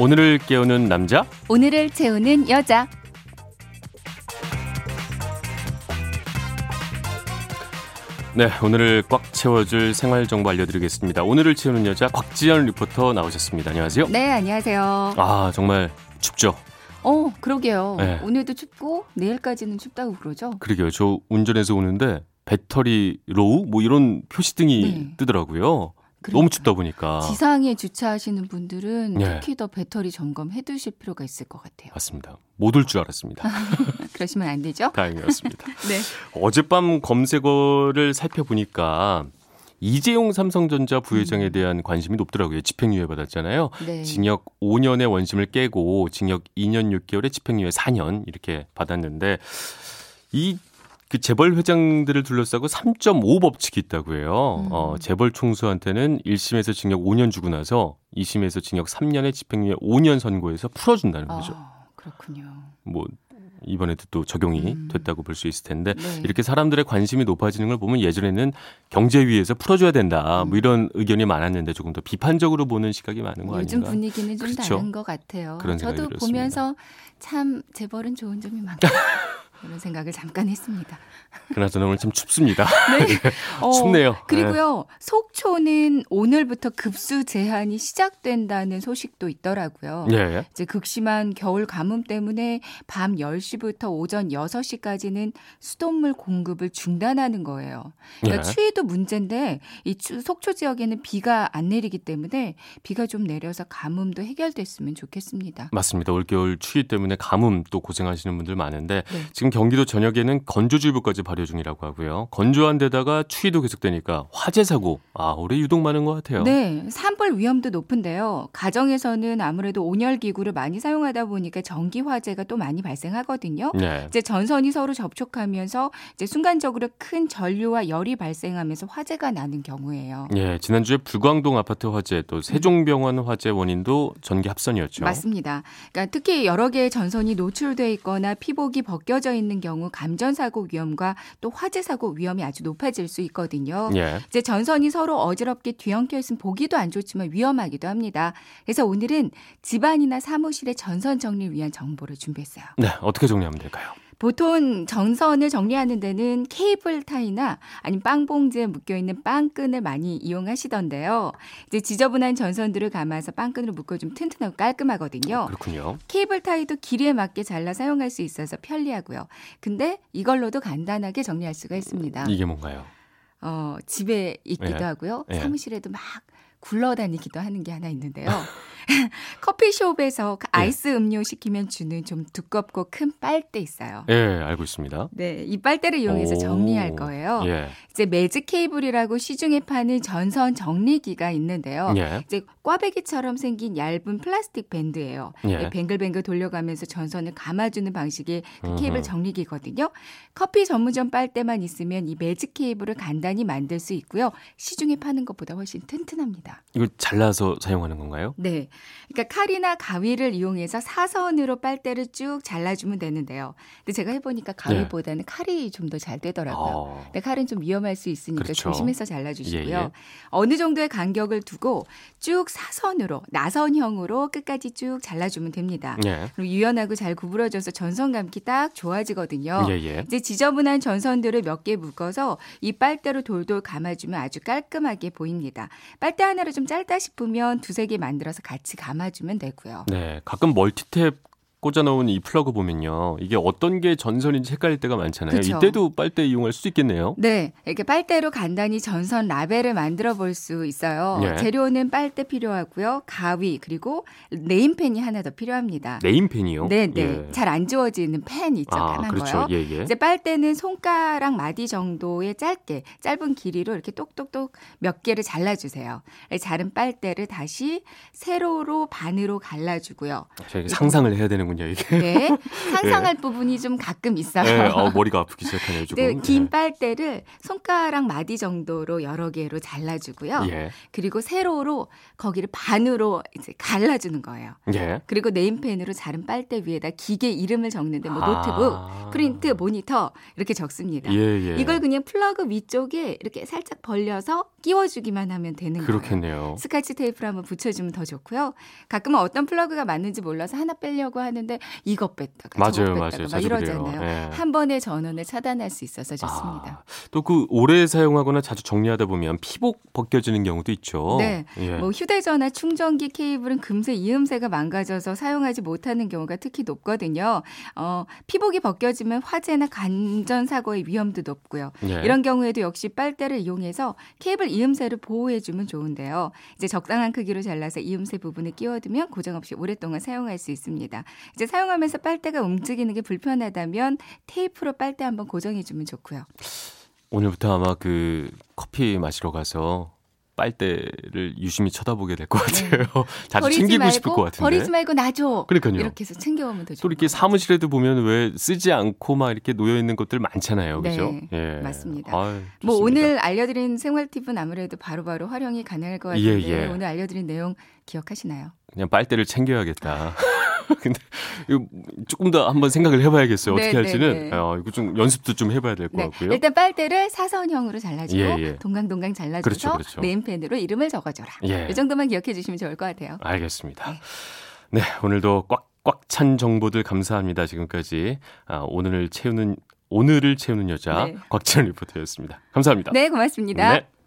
오늘을 깨우는 남자, 오늘을 채우는 여자. 네, 오늘을 꽉 채워줄 생활 정보 알려드리겠습니다. 오늘을 채우는 여자 곽지연 리포터 나오셨습니다. 안녕하세요. 네, 안녕하세요. 아, 정말 춥죠? 어, 그러게요. 네. 오늘도 춥고 내일까지는 춥다고 그러죠. 그러게요. 저 운전해서 오는데 배터리 low 뭐 이런 표시등이 네. 뜨더라고요. 그러니까. 너무 춥다 보니까. 지상에 주차하시는 분들은 네. 특히 더 배터리 점검해 두실 필요가 있을 것 같아요. 맞습니다. 못 올 줄 알았습니다. 그러시면 안 되죠? 다행이었습니다. 네. 어젯밤 검색어를 살펴보니까 이재용 삼성전자 부회장에 대한 관심이 높더라고요. 집행유예 받았잖아요. 네. 징역 5년의 원심을 깨고 징역 2년 6개월에 집행유예 4년 이렇게 받았는데 이 그 재벌 회장들을 둘러싸고 3.5 법칙이 있다고 해요. 음. 어, 재벌 총수한테는 1심에서 징역 5년 주고 나서 2심에서 징역 3년에 집행유예 5년 선고해서 풀어준다는 거죠. 아, 그렇군요. 뭐 이번에도 또 적용이 음. 됐다고 볼 수 있을 텐데 네. 이렇게 사람들의 관심이 높아지는 걸 보면 예전에는 경제 위에서 풀어줘야 된다 음. 뭐 이런 의견이 많았는데 조금 더 비판적으로 보는 시각이 많은 거 요즘 아닌가? 분위기는 좀 그렇죠. 다른 것 같아요. 그런 생각이 저도 들었습니다. 보면서 참 재벌은 좋은 점이 많다. 이런 생각을 잠깐 했습니다. 그나저나 오늘 참 춥습니다. 네. 어, 춥네요. 그리고요, 속초는 오늘부터 급수 제한이 시작된다는 소식도 있더라고요. 예. 예. 이제 극심한 겨울 가뭄 때문에 밤 10시부터 오전 6시까지는 수돗물 공급을 중단하는 거예요. 그러니까 예. 추위도 문제인데 이 추- 속초 지역에는 비가 안 내리기 때문에 비가 좀 내려서 가뭄도 해결됐으면 좋겠습니다. 맞습니다. 올겨울 추위 때문에 가뭄 또 고생하시는 분들 많은데 네. 지금 경기도 전역에는 건조주의보까지 발효 중이라고 하고요. 건조한 데다가 추위도 계속되니까 화재 사고 아 올해 유독 많은 것 같아요. 네, 산불 위험도 높은데요. 가정에서는 아무래도 온열 기구를 많이 사용하다 보니까 전기 화재가 또 많이 발생하거든요. 네. 이제 전선이 서로 접촉하면서 이제 순간적으로 큰 전류와 열이 발생하면서 화재가 나는 경우예요. 예, 지난주에 불광동 아파트 화재 또 세종병원 화재 원인도 전기 합선이었죠. 맞습니다. 그러니까 특히 여러 개의 전선이 노출돼 있거나 피복이 벗겨져 있는 경우 감전 사고 위험과 또 화재 사고 위험이 아주 높아질 수 있거든요. 예. 이제 전선이 서로 어지럽게 뒤엉켜 있으면 보기도 안 좋지만 위험하기도 합니다. 그래서 오늘은 집안이나 사무실의 전선 정리를 위한 정보를 준비했어요. 네, 어떻게 정리하면 될까요? 보통 전선을 정리하는 데는 케이블 타이나 아니면 빵 봉지에 묶여 있는 빵끈을 많이 이용하시던데요. 이제 지저분한 전선들을 감아서 빵끈으로 묶어주면 튼튼하고 깔끔하거든요. 그렇군요. 케이블 타이도 길이에 맞게 잘라 사용할 수 있어서 편리하고요. 근데 이걸로도 간단하게 정리할 수가 있습니다. 이게 뭔가요? 어, 집에 있기도 예. 하고요. 예. 사무실에도 막 굴러다니기도 하는 게 하나 있는데요. 커피숍에서 아이스 음료 시키면 주는 좀 두껍고 큰 빨대 있어요. 예, 알고 있습니다. 네, 이 빨대를 이용해서 오. 정리할 거예요. 예. 이제 매직 케이블이라고 시중에 파는 전선 정리기가 있는데요. 예. 이제 꽈배기처럼 생긴 얇은 플라스틱 밴드예요. 예. 네, 뱅글뱅글 돌려가면서 전선을 감아주는 방식의 그 케이블. 정리기거든요. 커피 전문점 빨대만 있으면 이 매직 케이블을 간단히 만들 수 있고요. 시중에 파는 것보다 훨씬 튼튼합니다. 이거 잘라서 사용하는 건가요? 네. 그러니까 칼이나 가위를 이용해서 사선으로 빨대를 쭉 잘라주면 되는데요. 근데 제가 해보니까 가위보다는 칼이 좀 더 잘 되더라고요. 아, 근데 칼은 좀 위험할 수 있으니까 그렇죠. 조심해서 잘라주시고요. 예, 예. 어느 정도의 간격을 두고 쭉 사선으로 나선형으로 끝까지 쭉 잘라주면 됩니다. 예. 그리고 유연하고 잘 구부러져서 전선 감기 딱 좋아지거든요. 예, 예. 이제 지저분한 전선들을 몇 개 묶어서 이 빨대로 돌돌 감아주면 아주 깔끔하게 보입니다. 빨대 하나를 좀 짧다 싶으면 두세 개 만들어서 같이 감아주면 되고요. 네, 가끔 멀티탭 꽂아놓은 이 플러그 보면요. 이게 어떤 게 전선인지 헷갈릴 때가 많잖아요. 그쵸. 이때도 빨대 이용할 수 있겠네요. 네, 이렇게 빨대로 간단히 전선 라벨을 만들어 볼 수 있어요. 예. 재료는 빨대 필요하고요, 가위 그리고 네임펜이 하나 더 필요합니다. 네임펜이요? 네, 네, 예. 잘안 지워지는 펜 있죠, 아, 까만 그렇죠. 거요. 예, 예. 이제 빨대는 손가락 마디 정도의 짧게 짧은 길이로 이렇게 똑똑똑 몇 개를 잘라 주세요. 자른 빨대를 다시 세로로 반으로 갈라 주고요. 저희가 상상을 해야 되는군요. 되는군요, 이게. 네. 상상할 네. 부분이 좀 가끔 있어요. 네, 어, 머리가 아프기 시작하네요, 조금. 네, 긴 네. 빨대를 손가락 마디 정도로 여러 개로 잘라주고요. 예. 그리고 세로로 거기를 반으로 이제 갈라주는 거예요. 예. 그리고 네임펜으로 자른 빨대 위에다 기계 이름을 적는데 뭐 노트북, 아. 프린트, 모니터 이렇게 적습니다. 예, 예. 이걸 그냥 플러그 위쪽에 이렇게 살짝 벌려서 끼워주기만 하면 되는 그렇겠네요. 거예요. 스카치 테이프를 한번 붙여주면 더 좋고요. 가끔은 어떤 플러그가 맞는지 몰라서 하나 빼려고 하는 데 이거 뺐다가 맞아요, 뺐다가 맞아요. 막 이러잖아요. 네. 한 번에 전원을 차단할 수 있어서 좋습니다. 아, 또그 오래 사용하거나 자주 정리하다 보면 피복 벗겨지는 경우도 있죠. 네. 예. 뭐 휴대전화 충전기 케이블은 금세 이음새가 망가져서 사용하지 못하는 경우가 특히 높거든요. 어, 피복이 벗겨지면 화재나 감전 사고의 위험도 높고요. 예. 이런 경우에도 역시 빨대를 이용해서 케이블 이음새를 보호해주면 좋은데요. 이제 적당한 크기로 잘라서 이음새 부분을 끼워두면 고정 없이 오랫동안 사용할 수 있습니다. 이제 사용하면서 빨대가 움직이는 게 불편하다면 테이프로 빨대 한번 고정해주면 좋고요. 오늘부터 아마 그 커피 마시러 가서 빨대를 유심히 쳐다보게 될 것 같아요. 네. 자주 챙기고 말고, 싶을 것 같은데. 버리지 말고 놔줘. 그러니까요. 이렇게 해서 챙겨오면 되죠. 또 이렇게 사무실에도 보면 왜 쓰지 않고 막 이렇게 놓여 있는 것들 많잖아요. 그죠? 네, 예. 맞습니다. 아유, 뭐 오늘 알려드린 생활 팁은 아무래도 바로바로 바로 활용이 가능할 것 같은데 예, 예. 오늘 알려드린 내용 기억하시나요? 그냥 빨대를 챙겨야겠다. 근데 이거 조금 더 한번 생각을 해봐야겠어요. 어떻게 네, 할지는 네, 네. 어, 이거 좀 연습도 좀 해봐야 될것 네. 같고요. 일단 빨대를 사선형으로 잘라주고 예, 예. 동강동강 잘라줘서 그렇죠, 그렇죠. 네임펜으로 이름을 적어줘라. 예. 이 정도만 기억해 주시면 좋을 것 같아요. 알겠습니다. 네, 네 오늘도 꽉 꽉 찬 정보들 감사합니다. 지금까지 아, 오늘을 채우는 오늘을 채우는 여자 네. 곽지연 리포터였습니다. 감사합니다. 네, 고맙습니다. 네.